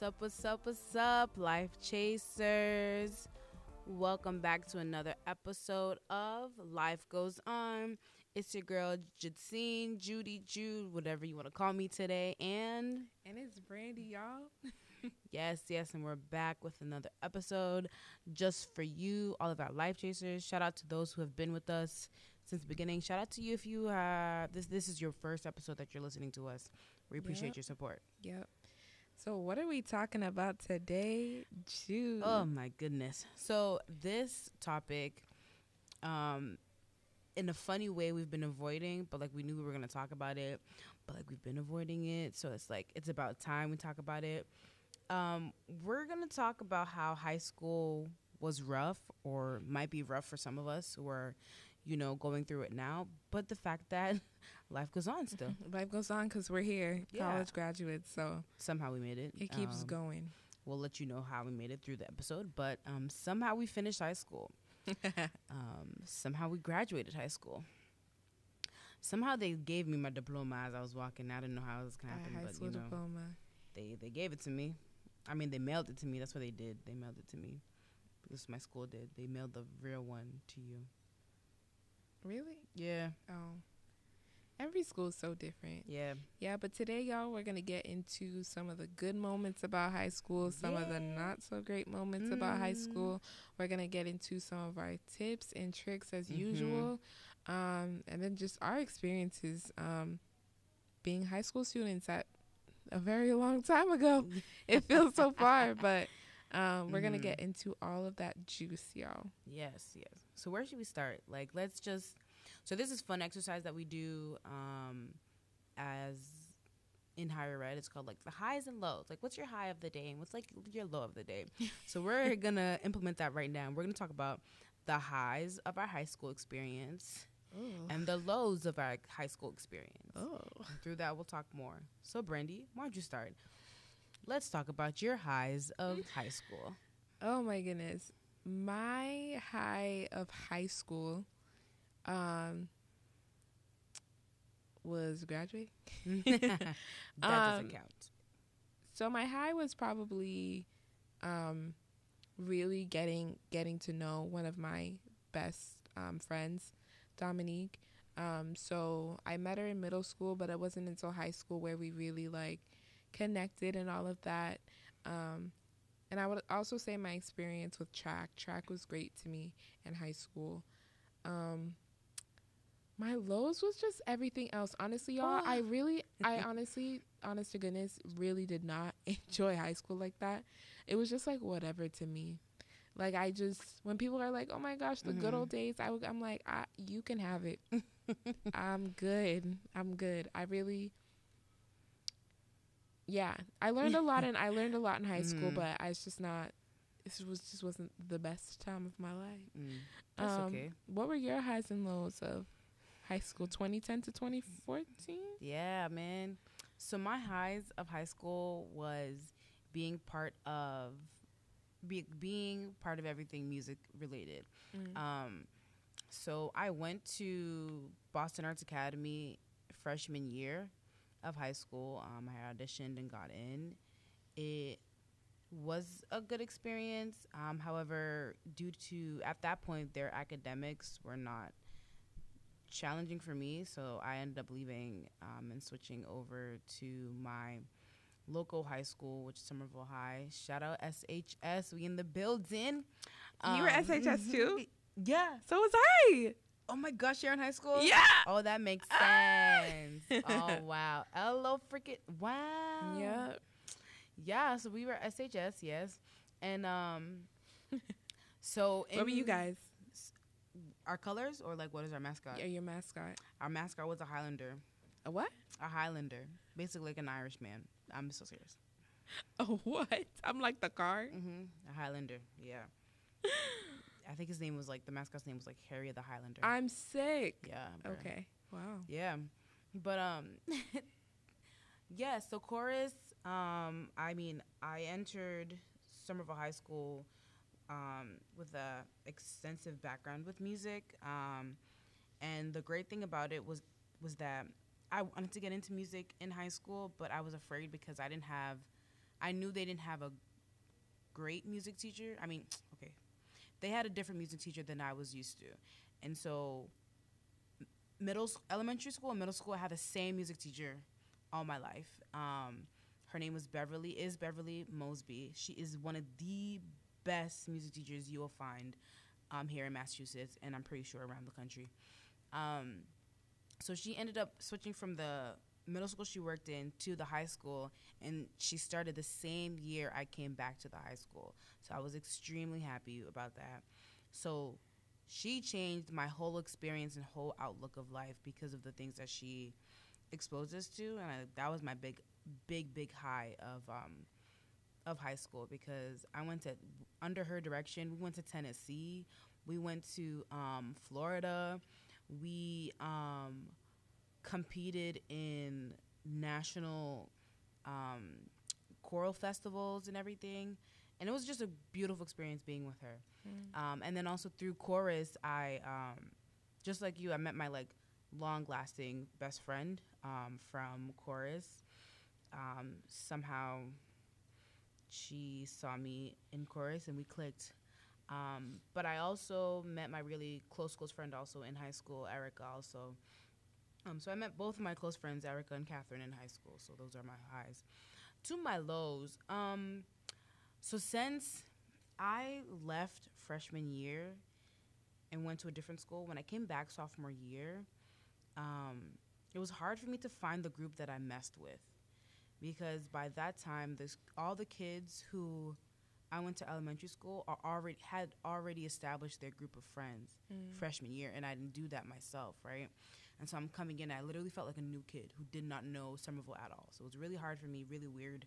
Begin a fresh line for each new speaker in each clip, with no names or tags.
What's up, what's up, what's up, Life Chasers? Welcome back to another episode of Life Goes On. It's your girl, Jadzine, Judy, Jude, whatever you want to call me today. And
And it's Brandy, y'all.
yes, yes, and we're back with another episode just for you, all of our Life Chasers. Shout out to those who have been with us since the beginning. Shout out to you if you uh this this is your first episode that you're listening to us. We appreciate
Yep.
your support.
Yep. So what are we talking about today, Jude?
Oh my goodness. So this topic, um, in a funny way we've been avoiding, but like we knew we were gonna talk about it, but like we've been avoiding it. So it's like it's about time we talk about it. Um, we're gonna talk about how high school was rough or might be rough for some of us who are, you know, going through it now. But the fact that life goes on still.
Life goes on because we're here,
Yeah.
college graduates. So
Somehow we made it.
it keeps
Um,
going.
We'll let you know how we made it through the episode, but um, somehow we finished high school. um, somehow we graduated high school. Somehow they gave me my diploma as I was walking. I didn't know how it was gonna happen,
high
but
school
you know,
diploma.
they they gave it to me. I mean, they mailed it to me. That's what they did. They mailed it to me because my school did. They mailed the real one to you.
Really?
Yeah,
Oh. Every school is so different.
yeah.
Yeah, but today, y'all, we're gonna get into some of the good moments about high school, some of the not so great moments about high
Mm.
school. We're gonna get into some of our tips and tricks as
Mhm.
usual, um, and then just our experiences um, being high school students at a very long time ago. it feels so far, but um, we're gonna
Mhm.
get into all of that juice, y'all.
Yes, yes. So where should we start? Like, let's just. So this is fun exercise that we do um, as in higher ed. It's called like the highs and lows. Like, what's your high of the day and what's like your low of the day? so we're gonna implement that right now. We're gonna talk about the highs of our high school experience and the lows of our high school experience.
oh.
Through that, we'll talk more. So, Brandy, why don't you start? Let's talk about your highs of high school.
Oh my goodness. My high of high school um was graduating.
that doesn't
Um,
count.
So my high was probably um really getting getting to know one of my best um, friends, Dominique. Um, so I met her in middle school, but it wasn't until high school where we really like connected and all of that. Um, and I would also say my experience with track. Track was great to me in high school. Um, my lows was just everything else. Honestly, y'all, I really, I honestly, honest to goodness, really did not enjoy high school like that. It was just like whatever to me. Like I just, when people are like, "Oh my gosh, the good
Mhm.
old days," I, I'm like, I, "You can have it. I'm good. I'm good. I really." Yeah, I learned a lot, and I learned a lot in high school,
Mhm.
but I was just not. This was just wasn't the best time of my life.
Mm, that's
Um,
okay.
What were your highs and lows of high school, 2010 to 2014?
Yeah, man. So my highs of high school was being part of be, being part of everything music related.
Mm.
Um, so I went to Boston Arts Academy freshman year of high school. Um, I auditioned and got in. It was a good experience. Um, however, due to at that point their academics were not challenging for me, so I ended up leaving um, and switching over to my local high school, which is Somerville High. Shout out SHS, we in the building.
You were
Um,
SHS too?
Yeah.
So was I.
Oh my gosh, you're in high school?
Yeah.
Oh, that makes sense. oh wow. Hello, freaking wow.
Yeah.
Yeah. So we were SHS, yes, and um, so
What were you guys?
Our colors, or like, what is our mascot?
Yeah, your mascot.
Our mascot was a Highlander.
A what?
A Highlander, basically like an Irishman. I'm so serious.
A what? I'm like the car.
hmm A Highlander, yeah. I think his name was like the mascot's name was like Harry the Highlander.
I'm sick.
yeah.
Okay. Wow.
Yeah. But um yeah, so chorus, um, I mean, I entered Somerville High School um with a extensive background with music. Um and the great thing about it was was that I wanted to get into music in high school, but I was afraid because I didn't have I knew they didn't have a great music teacher. I mean, they had a different music teacher than I was used to, and so middle, elementary school and middle school, I had the same music teacher all my life. Um, her name was Beverly. Is Beverly Mosby? She is one of the best music teachers you will find um, here in Massachusetts, and I'm pretty sure around the country. Um, so she ended up switching from the middle school she worked in to the high school, and she started the same year I came back to the high school. So I was extremely happy about that. So she changed my whole experience and whole outlook of life because of the things that she exposed us to, and I, that was my big, big, big high of um, of high school because I went to under her direction. We went to Tennessee, we went to um, Florida, we um, competed in national um, choral festivals and everything, and it was just a beautiful experience being with her. Um, and then also through chorus, I um, just like you, I met my like long lasting best friend um, from chorus. Um, somehow she saw me in chorus and we clicked. Um, but I also met my really close close friend also in high school, Erica also. Um, so I met both of my close friends, Erica and Catherine, in high school. So those are my highs. To my lows, um, so since I left freshman year and went to a different school. When I came back sophomore year, um, it was hard for me to find the group that I messed with because by that time, this, all the kids who I went to elementary school are already had already established their group of friends
Mm.
freshman year, and I didn't do that myself, right? And so I'm coming in, I literally felt like a new kid who did not know Somerville at all. So it was really hard for me, really weird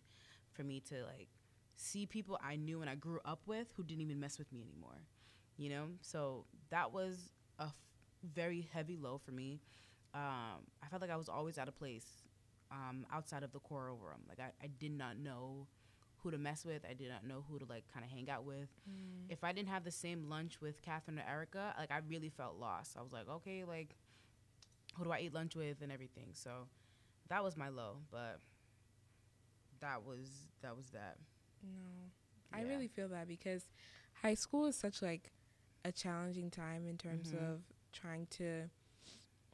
for me to like see people I knew and I grew up with who didn't even mess with me anymore, you know? So that was a f- very heavy low for me. Um, I felt like I was always out of place um, outside of the choral room. Like I, I did not know who to mess with. I did not know who to like kind of hang out with.
Mm.
If I didn't have the same lunch with Catherine or Erica, like I really felt lost. I was like, okay, like who do I eat lunch with and everything. So that was my low, but that was that was that.
No, I really feel that because high school is such like a challenging time in terms
Mhm.
of trying to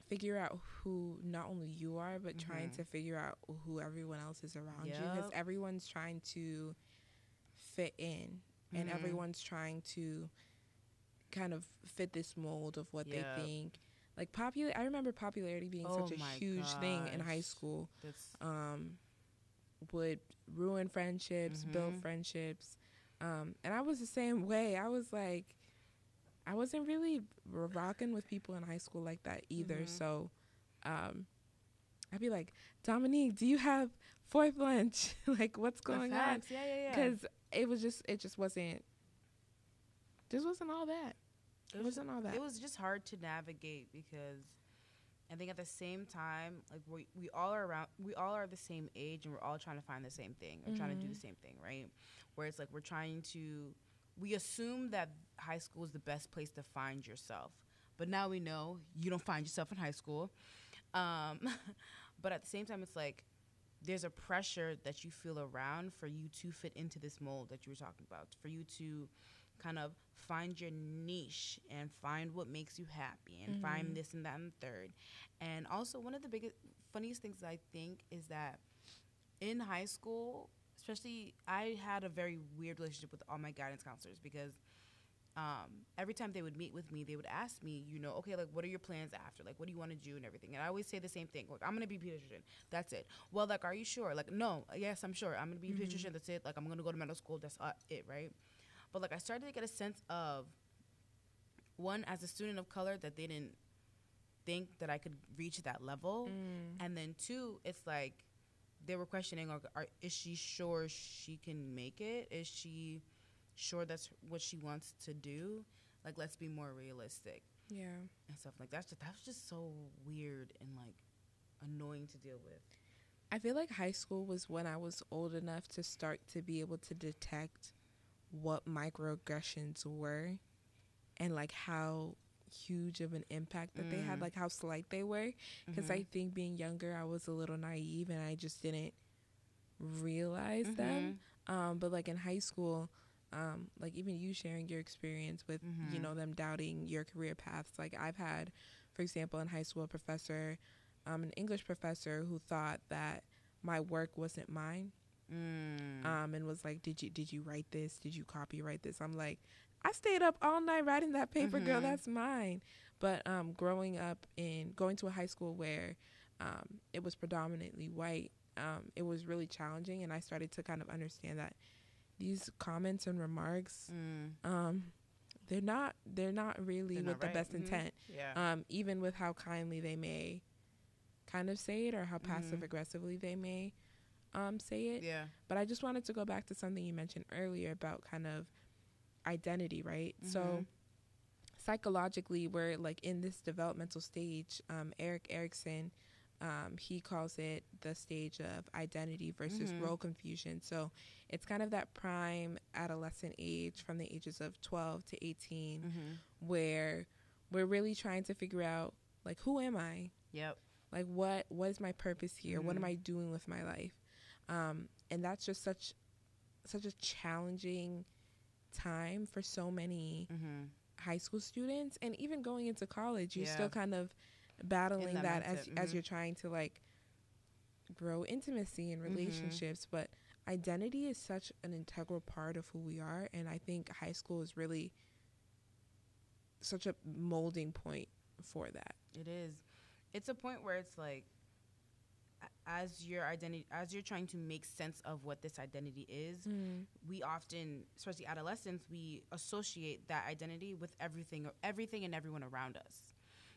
figure out who not only you are, but trying
Mhm.
to figure out who everyone else is around you because everyone's trying to fit in and
Mhm.
everyone's trying to kind of fit this mold of what
Yep.
they think. Like popular, I remember popularity being
Oh
such a huge thing in high school
That's
um, would ruin friendships, build
Mhm.
friendships. Um, and I was the same way. I was like, I wasn't really rocking with people in high school like that either.
Mhm.
So um, I'd be like, Dominique, do you have fourth lunch? like, what's going on?
Yeah, yeah, yeah.
Because it was just, it just wasn't, this wasn't all that. It,
it was
wasn't all that.
it was just hard to navigate because I think at the same time, like we we all are around, we all are the same age, and we're all trying to find the same thing or trying to do the same thing, right? Where it's like we're trying to, we assume that high school is the best place to find yourself, but now we know you don't find yourself in high school. Um, but at the same time, it's like there's a pressure that you feel around for you to fit into this mold that you were talking about, for you to kind of find your niche and find what makes you happy and
Mhm.
find this and that and the third. And also, one of the biggest, funniest things I think is that in high school, especially, I had a very weird relationship with all my guidance counselors because um, every time they would meet with me, they would ask me, you know, okay, like, what are your plans after? Like, what do you want to do and everything? And I always say the same thing. Like, I'm going to be a pediatrician. That's it. Well, like, are you sure? Like, no, yes, I'm sure. I'm going to be a
Mhm.
pediatrician. That's it. Like, I'm going to go to medical school. That's uh, it, right? But, like, I started to get a sense of, one, as a student of color, that they didn't think that I could reach that level.
Mm.
And then two, it's like they were questioning, or, are, is she sure she can make it? Is she sure that's what she wants to do? Like, let's be more realistic
yeah.
and stuff like that's just that's just so weird and like annoying to deal with.
I feel like high school was when I was old enough to start to be able to detect what microaggressions were and like how huge of an impact that they had,
Mm.
like how slight they were. Because
Mhm.
I think being younger, I was a little naive and I just didn't realize them. Um, but like in high school, um, like even you sharing your experience with
Mhm.
you know them doubting your career paths. Like I've had, for example, in high school, a professor, um, an English professor who thought that my work wasn't mine,
Mm.
um, and was like, "Did you did you write this? Did you copyright this?" I'm like, "I stayed up all night writing that paper, girl.
Mhm.
That's mine." But um, growing up in going to a high school where um, it was predominantly white, um, it was really challenging, and I started to kind of understand that these comments and remarks,
Mm.
um, they're not they're not really
They're
with
not
the
right.
best
Mhm.
intent.
Yeah.
Um, even with how kindly they may kind of say it or how
Mhm.
passive aggressively they may um, say it.
yeah.
But I just wanted to go back to something you mentioned earlier about kind of identity, right? So
Mhm.
psychologically, we're like in this developmental stage. Um, Erik Erikson, um, he calls it the stage of identity versus
Mhm.
role confusion. So it's kind of that prime adolescent age from the ages of 12 to 18
Mm-hmm.
where we're really trying to figure out like who am I?
Yep.
like what what is my purpose here what am
Mhm.
i doing with my life um, and that's just such such a challenging time for so many
Mm-hmm.
high school students and even going into college you're
Yeah.
still kind of battling
that
as
mindset,
as you're trying to like grow intimacy and
Mhm.
relationships but identity is such an integral part of who we are and i think high school is really such a molding point for that
It is. It's a point where it's like, as your identity, as you're trying to make sense of what this identity is, we often, especially adolescents, we associate that identity with everything, everything and everyone around us.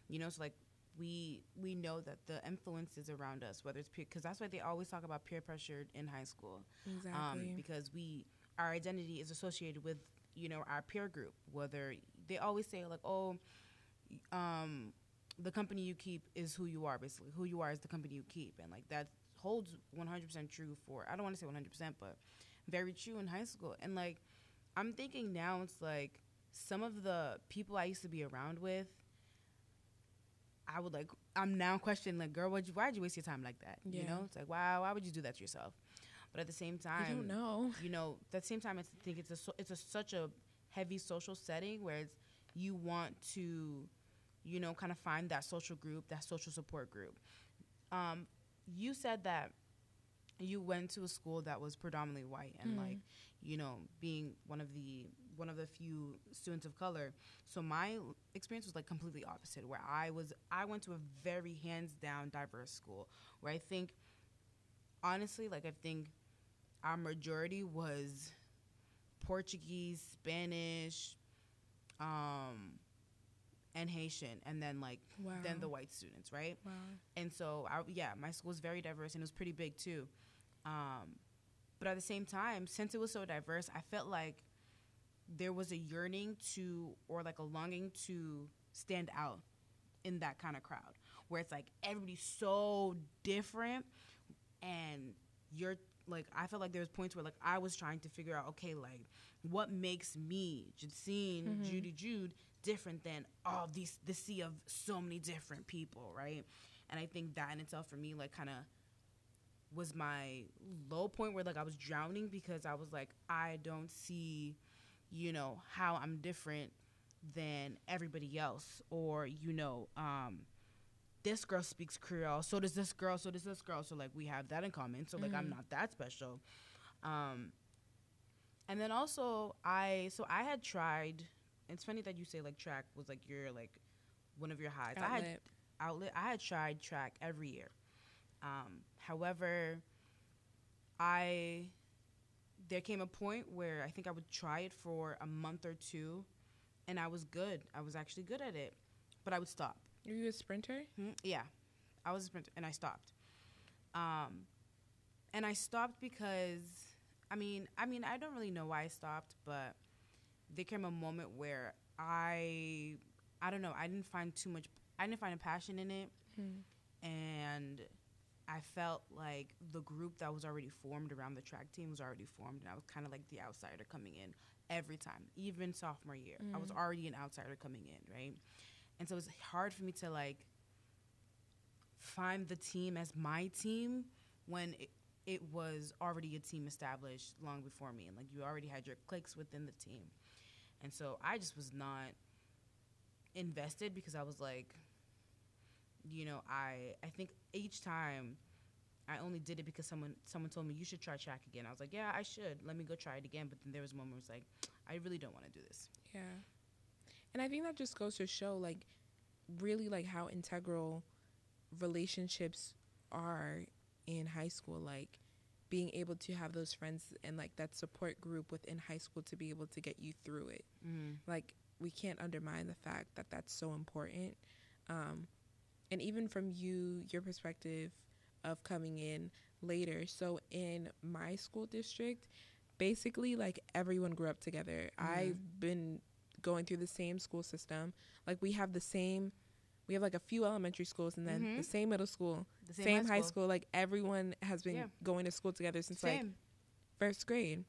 You know, so like we we know that the influences around us, whether it's peer, because that's why they always talk about peer pressure in high school.
exactly
um, because we our identity is associated with you know our peer group. Whether they always say like, oh, um, the company you keep is who you are. Basically, who you are is the company you keep, and like that holds 100% true for. I don't want to say 100%, but very true in high school. And like, I'm thinking now, it's like some of the people I used to be around with. I would like. I'm now questioning, like, girl, why'd you, why'd you waste your time like that? You know, it's like, wow, why would you do that to yourself? But at the same time,
you don't know
you know, at the same time, I think it's a so, it's a such a heavy social setting where it's you want to, you know, kind of find that social group, that social support group. Um, you said that you went to a school that was predominantly white and
Mhm.
like, you know, being one of the one of the few students of color. So my experience was like completely opposite where I was I went to a very hands down diverse school where I think honestly like I think our majority was Portuguese, Spanish, um, and Haitian, and then like
wow
then the white students, right?
wow
And so, I, yeah, my school was very diverse and it was pretty big too. Um, but at the same time, since it was so diverse, I felt like there was a yearning to, or like a longing to stand out in that kind of crowd where it's like everybody's so different and you're like I felt like there was points where like I was trying to figure out okay like what makes me Jacine
Mhm.
Judy Jude different than all these the sea of so many different people right and I think that in itself for me like kind of was my low point where like I was drowning because I was like I don't see you know how I'm different than everybody else or you know um this girl speaks Creole, so does this girl, so does this girl. So like we have that in common. So like I'm
Mhm.
not that special. Um and then also I so I had tried it's funny that you say like track was like your like one of your highs. I had
Outlet.
outlet I had tried track every year. Um however I there came a point where I think I would try it for a month or two and I was good. I was actually good at it. But I would stop.
Are you a sprinter?
Hmm, Yeah, I was a sprinter, and I stopped. Um, and I stopped because, I mean, I mean, I don't really know why I stopped, but there came a moment where I, I don't know, I didn't find too much, I didn't find a passion in it, and I felt like the group that was already formed around the track team was already formed, and I was kind of like the outsider coming in every time, even sophomore year. I was
Mhm.
already an outsider coming in, right? And so it was hard for me to like find the team as my team when it, it was already a team established long before me and like you already had your cliques within the team and so i just was not invested because i was like you know i i think each time i only did it because someone someone told me you should try track again. I was like yeah i should. Let me go try it again. But then there was moment where it was like i really don't want to do this.
Yeah. And I think that just goes to show like really like how integral relationships are in high school like being able to have those friends and like that support group within high school to be able to get you through it.
mm.
Like we can't undermine the fact that that's so important. Um and even from you your perspective of coming in later. So in my school district, basically like everyone grew up together.
Mhm.
I've been going through the same school system. Like we have the same we have like a few elementary schools and then
Mhm.
the same middle school,
the
same, high, school. Like everyone has been
Yeah.
going to school together since like first grade.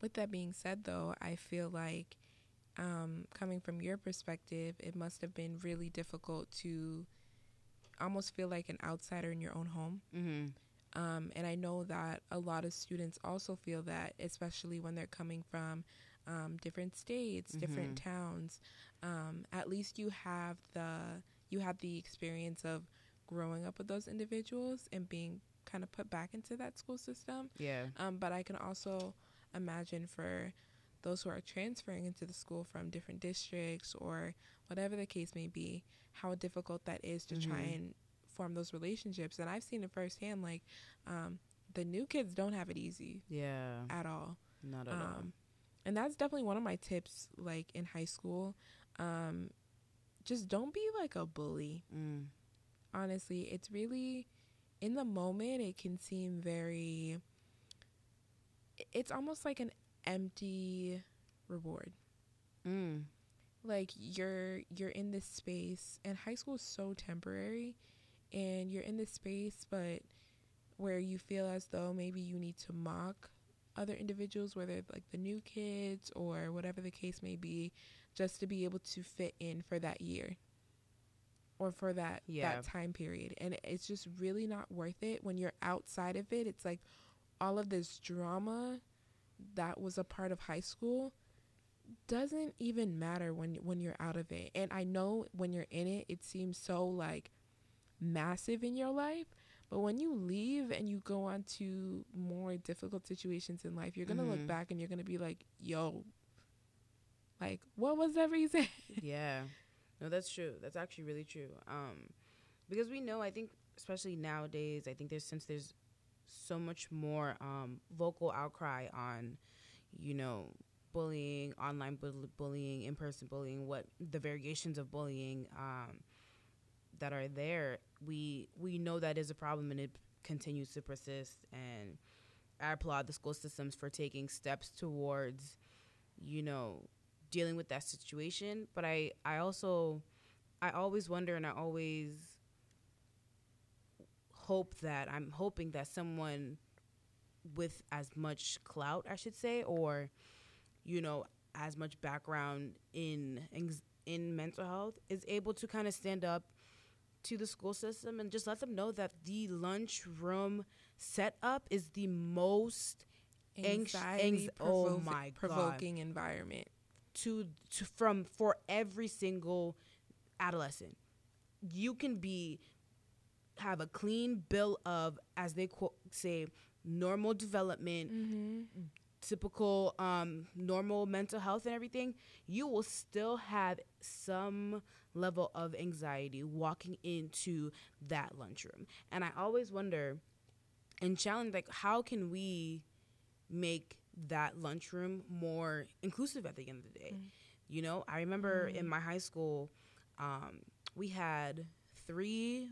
With that being said, though, I feel like um, coming from your perspective, it must have been really difficult to almost feel like an outsider in your own home.
mm-hmm.
Um, and I know that a lot of students also feel that, especially when they're coming from um, different states, different towns. Um, at least you have the you have the experience of growing up with those individuals and being kind of put back into that school system.
yeah
Um, but I can also imagine for those who are transferring into the school from different districts or whatever the case may be, how difficult that is to try
Mhm.
and form those relationships. And I've seen it firsthand. Like, um, the new kids don't have it easy
yeah
at all.
not at all
Um, and that's definitely one of my tips, like in high school. Um, just don't be like a bully
mm.
honestly it's really in the moment it can seem very it's almost like an empty reward
Mm.
like you're you're in this space and high school is so temporary and you're in this space but where you feel as though maybe you need to mock other individuals whether like the new kids or whatever the case may be just to be able to fit in for that year or for that
Yeah.
that time period and it's just really not worth it when you're outside of it it's like all of this drama that was a part of high school doesn't even matter when when you're out of it. And I know when you're in it, it seems so like massive in your life, but when you leave and you go on to more difficult situations in life, you're going to look
Mhm.
back and you're going to be like, "Yo, like what was that reason?"
yeah no that's true that's actually really true um because we know i think especially nowadays i think there's since there's so much more um vocal outcry on you know bullying online bull- bullying in-person bullying what the variations of bullying um that are there we we know that is a problem and it continues to persist. And i applaud the school systems for taking steps towards you know dealing with that situation. But i i also i always wonder and i always hope that i'm hoping that someone with as much clout i should say or you know as much background in in mental health is able to kind of stand up to the school system and just let them know that the lunchroom setup is the most Anx-
Anxiety
anx- oh
provo-
my God.
provoking environment.
to, to from for every single adolescent. You can be have a clean bill of as they quote, say normal development,
Mm-hmm.
Typical um normal mental health and everything. You will still have some level of anxiety walking into that lunchroom. And I always wonder and challenge like how can we make that lunchroom more inclusive at the end of the day?
Mm.
You know, I remember
Mm.
in my high school, um, we had three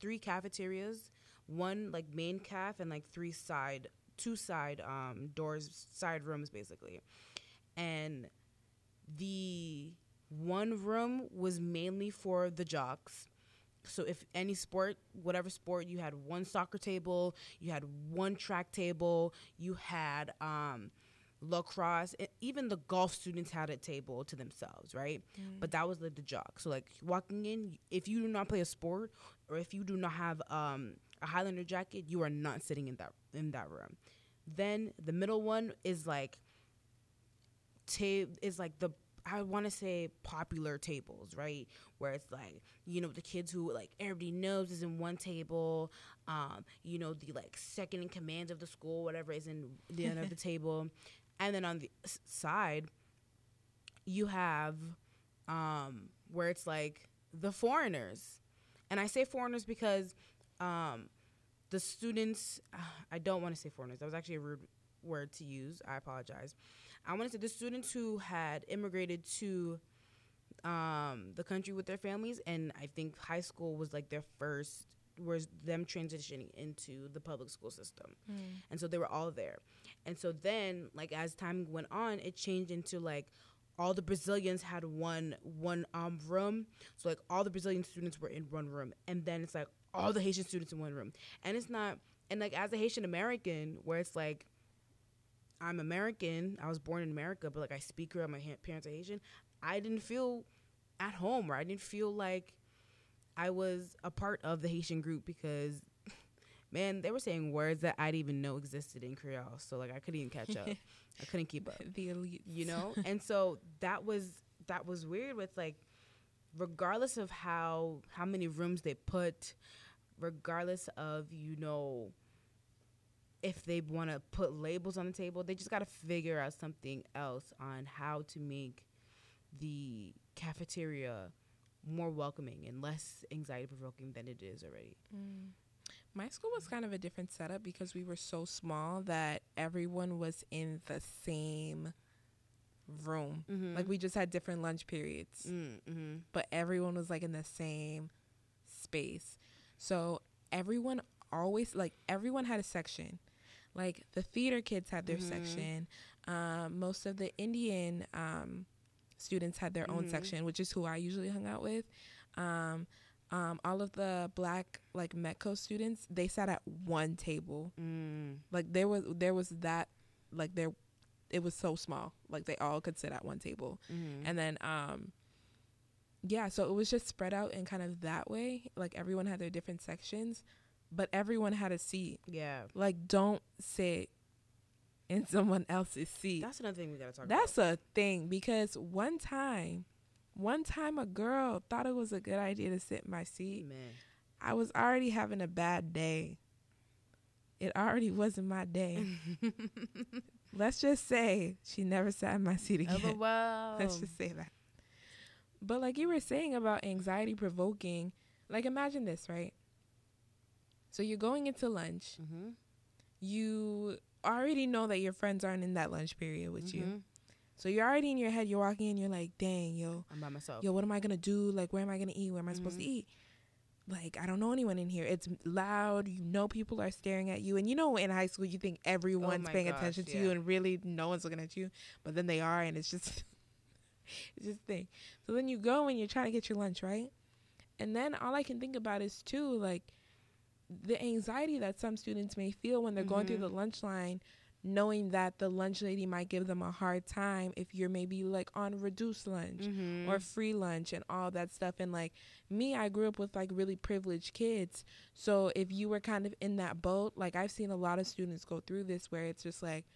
three cafeterias, one like main caf and like three side two side um, doors, side rooms basically. And the one room was mainly for the jocks. So if any sport, whatever sport, you had one soccer table, you had one track table, you had um, lacrosse, even the golf students had a table to themselves, right? But that was like the jock. So like walking in, if you do not play a sport or if you do not have um, a Highlander jacket, you are not sitting in that in that room. Then the middle one is like ta- is like the I want to say popular tables, right? Where it's like, you know, the kids who like everybody knows is in one table. Um, you know, the like second in command of the school, whatever is in the end of the table. And then on the side, you have um, where it's like the foreigners. And I say foreigners because um, the students, I don't want to say foreigners. That was actually a rude word to use. I apologize. I want to say the students who had immigrated to um, the country with their families, and I think high school was like their first, was them transitioning into the public school system, and so they were all there, and so then like as time went on, it changed into like all the Brazilians had one one um room, so like all the Brazilian students were in one room, and then it's like all the Haitian students in one room, and it's not, and like as a Haitian American, where it's like I'm American. I was born in America, but like I speak Creole. My ha- parents are Haitian. I didn't feel at home, or I didn't feel like I was a part of the Haitian group because, man, they were saying words that I didn't even know existed in Creole. So like I couldn't even catch up. I couldn't keep up.
the elite.
You know, and so that was that was weird. With like, regardless of how how many rooms they put, regardless of you know if they want to put labels on the table, they just got to figure out something else on how to make the cafeteria more welcoming and less anxiety provoking than it is already.
Mm. My school was kind of a different setup because we were so small that everyone was in the same room.
Mm-hmm.
Like we just had different lunch periods,
mm-hmm.
but everyone was like in the same space. So everyone always like everyone had a section. Like the theater kids had their
Mhm.
section. Um, most of the Indian um, students had their own
Mhm.
section, which is who I usually hung out with. Um, um, all of the black like Metco students, they sat at one table.
mm.
Like there was there was that like there it was so small. Like they all could sit at one table.
Mm-hmm.
And then um yeah, so it was just spread out in kind of that way. Like everyone had their different sections, but everyone had a seat.
yeah,
Like don't sit in someone else's seat.
that's another thing we gotta talk
That's
about.
That's a thing because one time one time a girl thought it was a good idea to sit in my seat.
man.
I was already having a bad day. It already wasn't my day. Let's just say she never sat in my seat again. Let's just say that. But like you were saying about anxiety provoking, like imagine this, right? So you're going into lunch.
Mm-hmm.
You already know that your friends aren't in that lunch period with you.
Mm-hmm.
So you're already in your head, you're walking in, you're like, dang, yo,
I'm by myself.
yo, what am I gonna do? Like, where am I gonna eat? Where am I supposed to
Mhm.
eat? Like, I don't know anyone in here. It's loud. You know, people are staring at you. And you know, in high school, you think everyone's
Oh
paying
gosh,
attention to
yeah.
you, and really, no one's looking at you. But then they are, and it's just, it's just a thing. So then you go and you're trying to get your lunch, right? And then all I can think about is too, like, the anxiety that some students may feel when they're going through
Mhm.
the lunch line knowing that the lunch lady might give them a hard time if you're maybe like on reduced lunch
mm-hmm.
or free lunch and all that stuff and like me I grew up with like really privileged kids so if you were kind of in that boat like I've seen a lot of students go through this where it's just like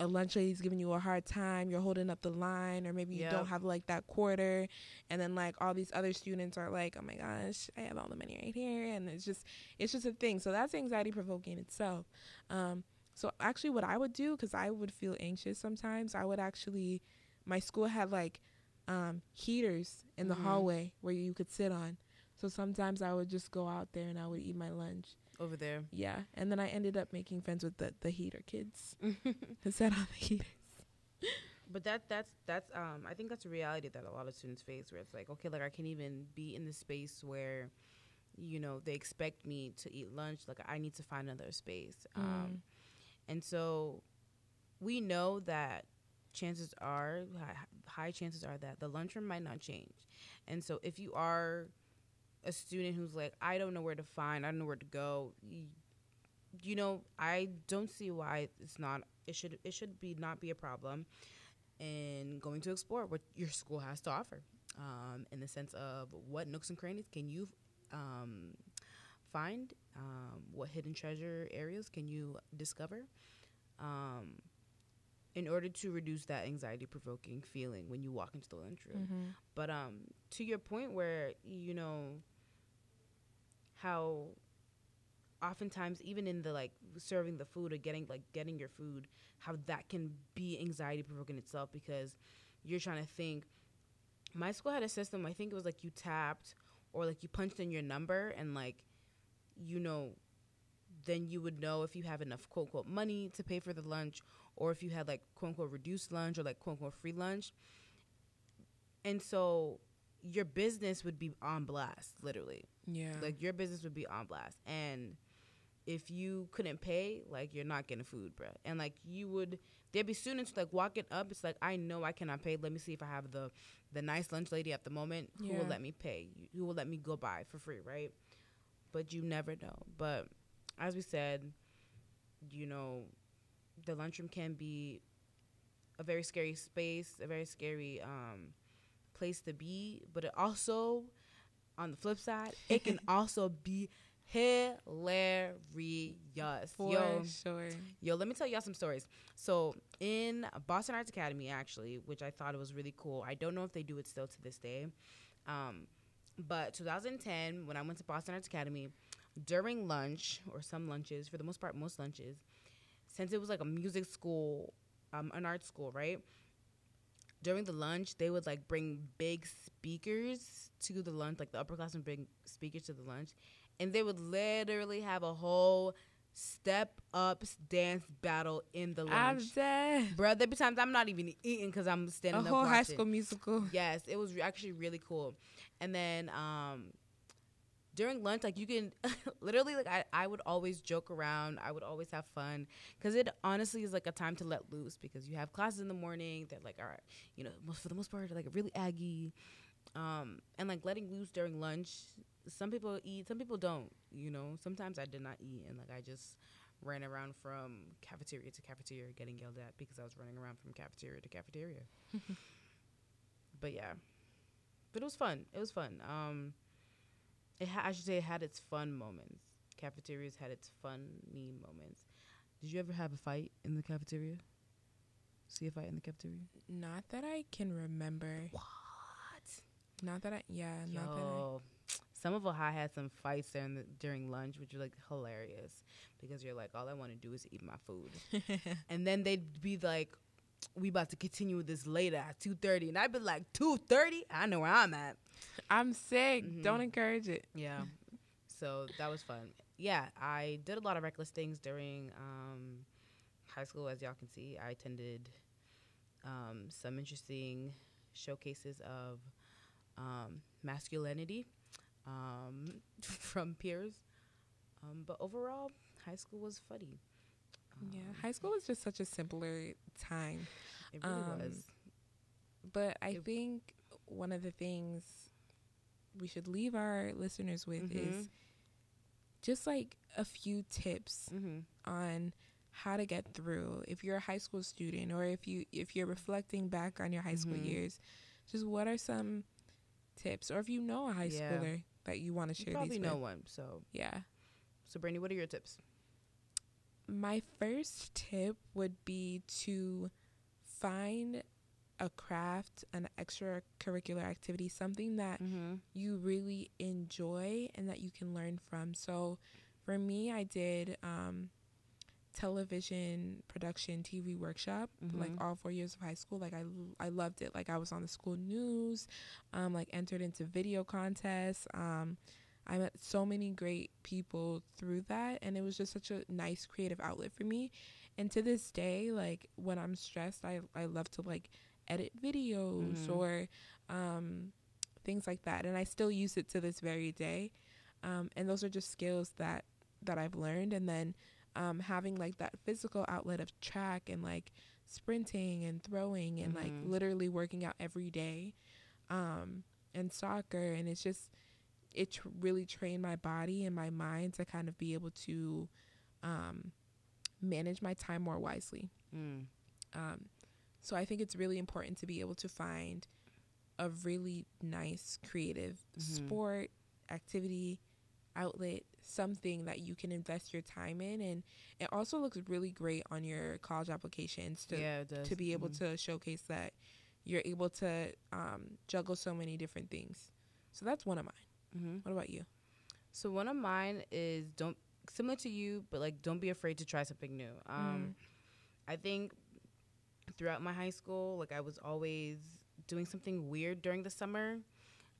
a lunch lady's giving you a hard time you're holding up the line or maybe you
Yep.
don't have like that quarter and then like all these other students are like oh my gosh I have all the money right here and it's just it's just a thing so that's anxiety provoking itself um so actually what I would do cuz I would feel anxious sometimes I would actually my school had like um, heaters in the
Mhm.
hallway where you could sit on. So sometimes I would just go out there and I would eat my lunch.
Over there.
Yeah, and then I ended up making friends with the the heater kids. Who sat on the heaters.
But that that's that's um I think that's a reality that a lot of students face where it's like okay like I can't even be in the space where you know they expect me to eat lunch. Like I need to find another space. Um and so we know that chances are hi- high chances are that the lunchroom might not change. And so if you are a student who's like I don't know where to find I don't know where to go you, know I don't see why it's not it should it should be not be a problem in going to explore what your school has to offer um, in the sense of what nooks and crannies can you um, find? Um, what hidden treasure areas can you discover? Um, in order to reduce that anxiety provoking feeling when you walk into the lunchroom.
Mm-hmm.
But um, to your point, where you know how oftentimes even in the like serving the food or getting like getting your food, how that can be anxiety provoking itself because you're trying to think. My school had a system. I think it was like you tapped or like you punched in your number and like you know then you would know if you have enough quote unquote money to pay for the lunch or if you had like quote unquote reduced lunch or like quote unquote free lunch. And so your business would be on blast, literally.
Yeah.
Like your business would be on blast. And if you couldn't pay, like you're not getting food, bro. And like you would there'd be students like walking up, it's like I know I cannot pay. Let me see if I have the the nice lunch lady at the moment who
Yeah.
will let me pay, who will let me go by for free, right? But you never know. But as we said, you know, the lunchroom can be a very scary space, a very scary um, place to be. But it also, on the flip side, it can also be hilarious.
For
Yo,
sure.
Yo, let me tell y'all some stories. So in Boston Arts Academy, actually, which I thought it was really cool. I don't know if they do it still to this day. Um, but 2010, when I went to Boston Arts Academy, during lunch or some lunches, for the most part, most lunches, since it was like a music school, um, an art school, right? During the lunch, they would like bring big speakers to the lunch, like the upperclassmen bring speakers to the lunch, and they would literally have a whole step up dance battle in the
I'm
lunch.
dead.
Bro, there be times I'm not even eating because I'm standing up A
whole high school musical.
Yes, it was re- actually really cool. And then um, during lunch, like you can literally like I, I would always joke around. I would always have fun because it honestly is like a time to let loose because you have classes in the morning. They're like all right, you know, most for the most part, like really aggy. Um, and like letting loose during lunch. Some people eat, some people don't. You know, sometimes I did not eat, and like I just ran around from cafeteria to cafeteria, getting yelled at because I was running around from cafeteria to cafeteria. but yeah, but it was fun. It was fun. Um, it ha- I should say it had its fun moments. Cafeterias had its funny moments. Did you ever have a fight in the cafeteria? See a fight in the cafeteria?
Not that I can remember.
What?
Not that I. Yeah. Not that
Yo, some of us I had some fights during the, during lunch, which were like hilarious because you're like, all I want to do is eat my food, and then they'd be like, "We about to continue with this later at 2.30. and I'd be like, "2.30? I know where I'm at."
I'm sick.
Mhm.
Don't encourage it.
Yeah. so that was fun. Yeah, I did a lot of reckless things during um, high school, as y'all can see. I attended um, some interesting showcases of um, masculinity um, from peers. Um, but overall, high school was funny.
Yeah.
Um,
High school was just such a simpler time.
It really
um,
was.
But I
It-
think one of the things we should leave our listeners with is
Mhm.
just like a few tips
Mm-hmm.
on how to get through if you're a high school student or if you if you're reflecting back on your high school
Mhm.
years just what are some tips or if you know a high
Yeah.
schooler that you want to
You
share
probably
these
know
with
one. So,
yeah
so Brandy, what are your tips?
My first tip would be to find a craft an extracurricular activity something that
Mm-hmm.
you really enjoy and that you can learn from. So for me, I did um, television production TV workshop like
Mhm.
all four years of high school. Like I, I loved it. Like I was on the school news, um, like entered into video contests. Um, I met so many great people through that, and it was just such a nice creative outlet for me. And to this day, like when I'm stressed, I I love to like edit videos
Mhm.
or um, things like that, and I still use it to this very day. Um, and those are just skills that that I've learned, and then um, having like that physical outlet of track and like sprinting and throwing and like
Mhm.
literally working out every day, um, and soccer, and it's just it tr- really trained my body and my mind to kind of be able to um, manage my time more wisely.
Mm.
Um, so I think it's really important to be able to find a really nice creative
Mhm.
sport, activity, outlet, something that you can invest your time in. And it also looks really great on your college applications to,
yeah,
to be able
Mhm.
to showcase that you're able to um, juggle so many different things. So that's one of mine.
Mhm.
What about you?
So one of mine is don't similar to you, but like don't be afraid to try something new. Um, I think throughout my high school, like I was always doing something weird during the summer.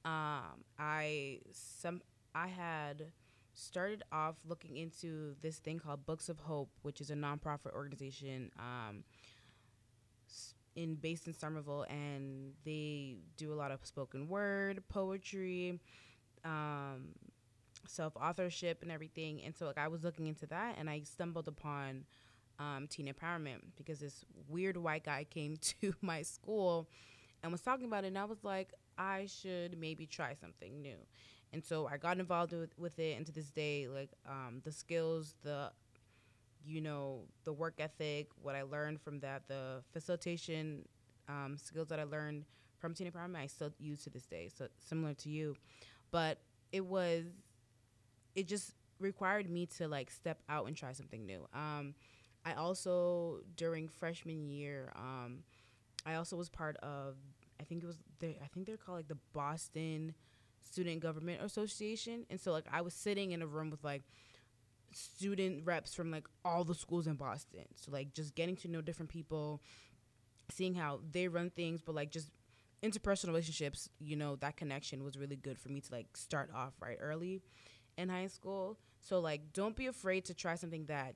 Um, I some I had started off looking into this thing called Books of Hope, which is a nonprofit organization um, in based in Somerville, and they do a lot of spoken word, poetry, um, self authorship, and everything. And so, like, I was looking into that, and I stumbled upon um, teen empowerment because this weird white guy came to my school and was talking about it, and I was like, I should maybe try something new. And so I got involved with, with it, and to this day, like um, the skills, the you know, the work ethic, what I learned from that, the facilitation um, skills that I learned from teen empowerment, I still use to this day. So similar to you, but it was, it just required me to like step out and try something new. Um, I also during freshman year, um, I also was part of. I think it was. They, I think they're called like the Boston Student Government Association, and so like I was sitting in a room with like student reps from like all the schools in Boston. So like just getting to know different people, seeing how they run things, but like just interpersonal relationships. You know that connection was really good for me to like start off right early in high school. So like don't be afraid to try something that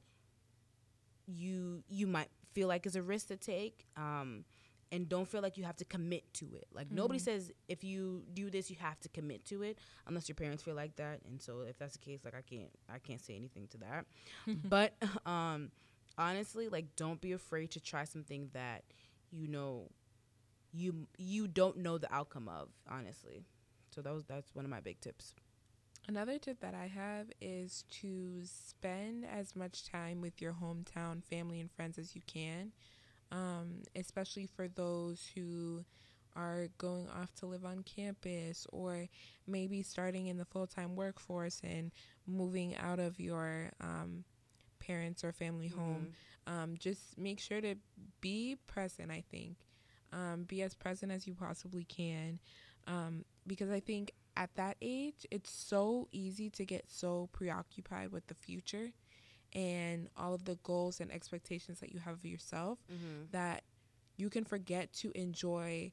you you might feel like is a risk to take um and don't feel like you have to commit to it like nobody
Mhm.
says if you do this you have to commit to it unless your parents feel like that and so if that's the case like i can't i can't say anything to that but um honestly like don't be afraid to try something that you know you you don't know the outcome of honestly so that was that's one of my big tips
Another tip that I have is to spend as much time with your hometown family and friends as you can, um, especially for those who are going off to live on campus or maybe starting in the full time workforce and moving out of your um, parents or family home. Um, just make sure to be present, I think. Um, be as present as you possibly can. Um, because I think at that age, it's so easy to get so preoccupied with the future and all of the goals and expectations that you have of yourself
mm-hmm.
that you can forget to enjoy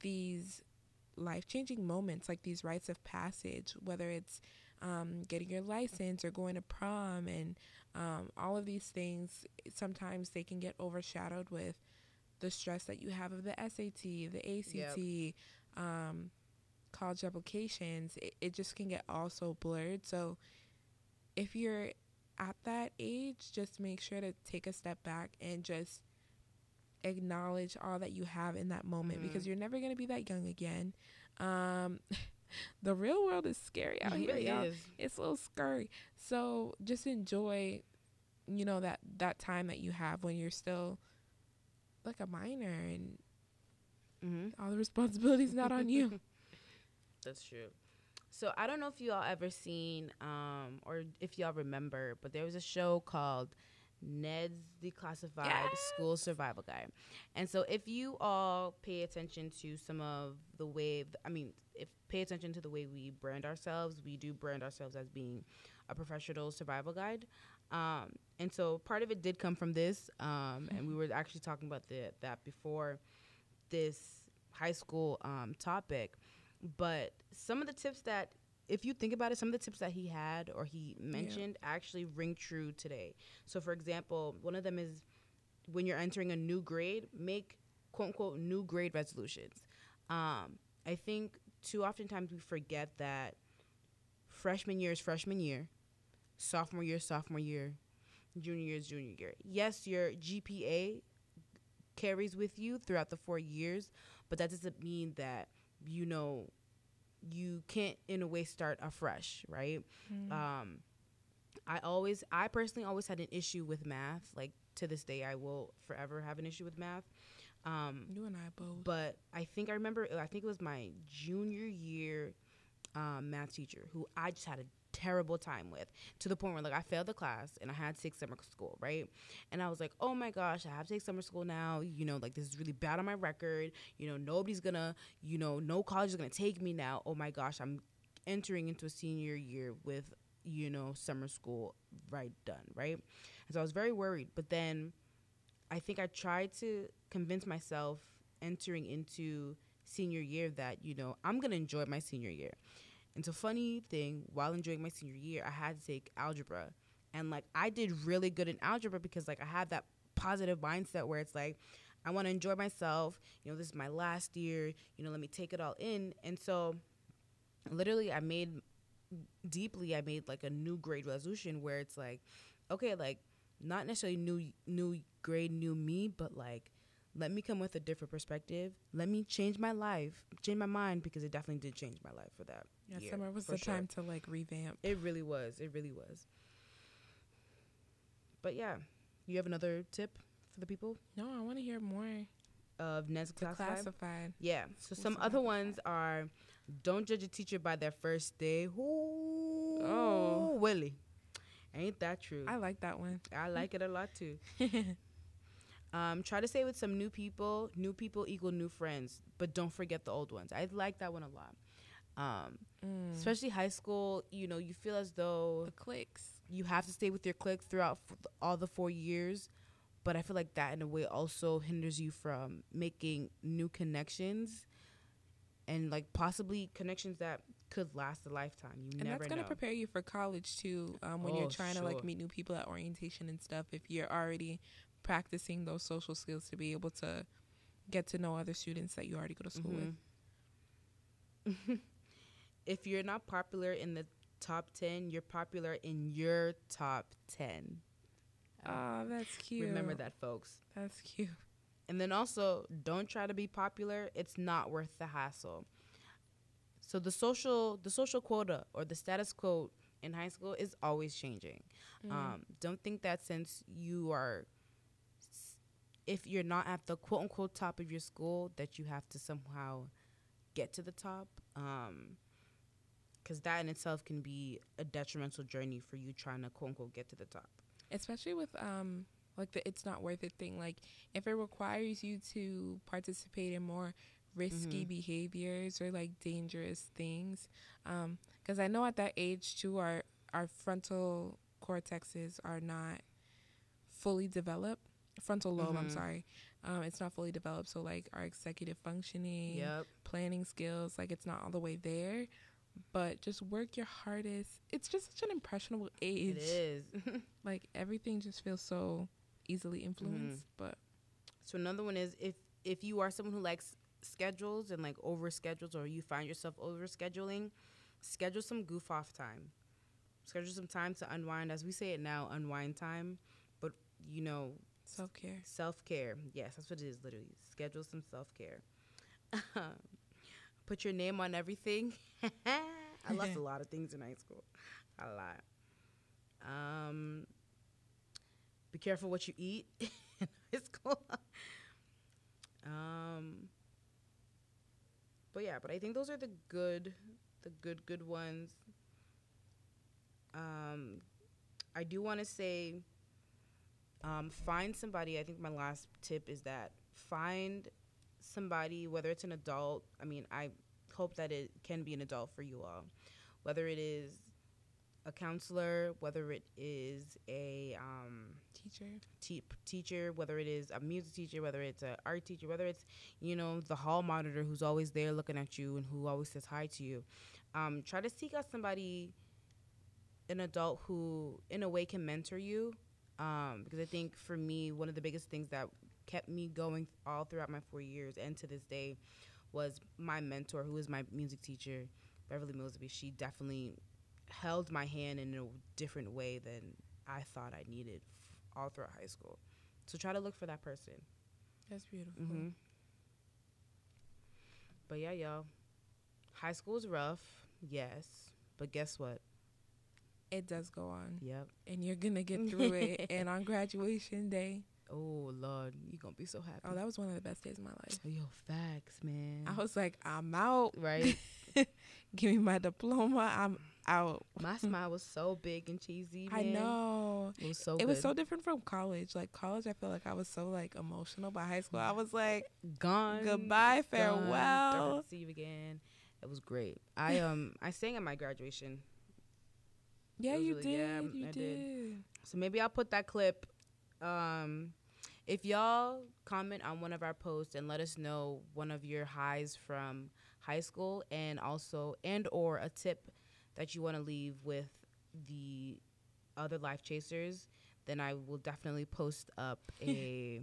these life changing moments, like these rites of passage, whether it's um, getting your license or going to prom and um, all of these things. Sometimes they can get overshadowed with the stress that you have of the SAT, the ACT, um, college applications. It, it just can get all so blurred. So if you're at that age, just make sure to take a step back and just acknowledge all that you have in that moment
Mhm.
because you're never going to be that young again. Um, the real world is scary out
it
here,
really
y'all.
is.
It's a little scary. So just enjoy, you know, that that time that you have when you're still like a minor and
Mm-hmm.
all the responsibilities not on you.
That's true. So I don't know if you all ever seen um, or if y'all remember, but there was a show called Ned's Declassified
Yes.
School Survival Guide. And so if you all pay attention to some of the way, I mean, if pay attention to the way we brand ourselves, we do brand ourselves as being a professional survival guide. Um, and so part of it did come from this, um, and we were actually talking about the, that before this high school um, topic. But some of the tips that, if you think about it, some of the tips that he had or he mentioned actually ring true today. So, for example, one of them is when you're entering a new grade, make quote unquote new grade resolutions. Um, I think too oftentimes we forget that freshman year is freshman year, sophomore year sophomore year, junior year junior year. Yes, your GPA carries with you throughout the four years, but that doesn't mean that you know you can't in a way start afresh, right? Um, I always, I personally always had an issue with math. Like to this day, I will forever have an issue with math. Um,
you and I both.
but I think I remember. I think it was my junior year um, math teacher who I just had a terrible time with to the point where like I failed the class and I had to take summer school, right? And I was like, oh my gosh, I have to take summer school now. You know, like this is really bad on my record. You know, nobody's gonna, you know, no college is gonna take me now. Oh my gosh, I'm entering into a senior year with, you know, summer school right done, right? And so I was very worried. But then I think I tried to convince myself entering into senior year that, you know, I'm gonna enjoy my senior year. And so funny thing, while enjoying my senior year, I had to take algebra. And like I did really good in algebra because like I had that positive mindset where it's like I want to enjoy myself. You know, this is my last year. You know, let me take it all in. And so literally I made deeply I made like a new grade resolution where it's like okay, like not necessarily new new grade, new me, but like let me come with a different perspective. Let me change my life, change my mind because it definitely did change my life for that.
Yeah,
year,
summer was the
sure.
time to like revamp.
It really was. It really was. But yeah, you have another tip for the people
No, I want to hear more.
of
Ned's
classified?
classified.
Yeah. So
What's
some other
about?
ones are don't judge a teacher by their first day. Ooh,
Oh.
Willie. Ain't that true?
I like that one.
I like it a lot too. Um, try to stay with some new people. New people equal new friends, but don't forget the old ones. I like that one a lot. Um,
Mm.
especially high school, you know, you feel as though
the clicks.
you have to stay with your clique throughout f- all the four years. But I feel like that in a way also hinders you from making new connections and like possibly connections that could last a lifetime. You
And that's gonna
know.
prepare you for college too. Um, when
Oh,
you're trying to like meet new people at orientation and stuff, if you're already practicing those social skills to be able to get to know other students that you already go to school with.
If you're not popular in the top 10, you're popular in your top 10.
Oh, that's cute.
Remember that, folks.
That's cute.
And then also, don't try to be popular. It's not worth the hassle. So the social the social quota or the status quo in high school is always changing.
Mm.
Um, don't think that since you are if you're not at the quote unquote top of your school that you have to somehow get to the top. Um, because that in itself can be a detrimental journey for you trying to quote unquote get to the top.
especially with um like the it's not worth it thing like if it requires you to participate in more risky
Mhm.
behaviors or like dangerous things um because i know at that age too our our frontal cortexes are not fully developed frontal lobe i'm
Mhm.
sorry um it's not fully developed so like our executive functioning
Yep.
planning skills like it's not all the way there but just work your hardest it's just such an impressionable age
It is.
like everything just feels so easily influenced mm-hmm. but
So another one is if if you are someone who likes schedules and like over schedules or you find yourself over scheduling, schedule some goof off time. Schedule some time to unwind as we say it now, unwind time. But you know,
self-care
self care. Yes, that's what it is literally. Schedule some self care. Put your name on everything. I lost a lot of things in high school. A lot. Um be careful what you eat in high school. um but yeah, but I think those are the good the good good ones. Um I do want to say um, find somebody. I think my last tip is that find somebody, whether it's an adult. I mean, I hope that it can be an adult for you all, whether it is a counselor, whether it is a um,
teacher
te- teacher, whether it is a music teacher, whether it's an art teacher, whether it's you know the hall monitor who's always there looking at you and who always says hi to you. Um, try to seek out somebody, an adult who in a way can mentor you. Um, because I think for me, one of the biggest things that kept me going all throughout my four years and to this day was my mentor, who is my music teacher, Beverly Millsby. She definitely held my hand in a different way than I thought I needed f- all throughout high school. So try to look for that person.
that's beautiful
hmm But yeah, y'all, high school is rough, yes, but guess what?
it does go on
Yep.
and you're gonna get through it and on graduation day
Oh Lord, you gonna be so happy.
Oh, that was one of the best days of my life.
Yo, facts, man.
I was like, I'm out.
right.
Give me my diploma. I'm out.
My smile was so big and cheesy.
I know.
It was so.
it was so different from college. Like college, I feel like I was so like emotional. By high school, I was like,
gone.
goodbye,
gone, don't
farewell.
see you again. It was great. I um I sang at my graduation,
Yeah, you
really-
did.
yeah,
you
I
did.
did. so maybe I'll put that clip. Um, if y'all comment on one of our posts and let us know one of your highs from high school, and also and or a tip that you want to leave with the other life chasers, then I will definitely post up a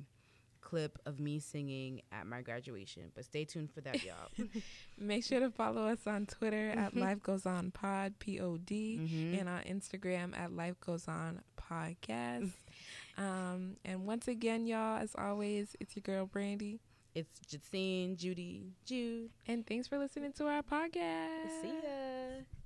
clip of me singing at my graduation. But stay tuned for that, y'all.
Make sure to follow us on Twitter at Life Goes On Pod P O D
Mhm.
and on Instagram at Life Goes On Podcast. um, and once again, y'all, as always, it's your girl Brandy,
It's Jacine, Judy, Jude.
and thanks for listening to our podcast.
See ya.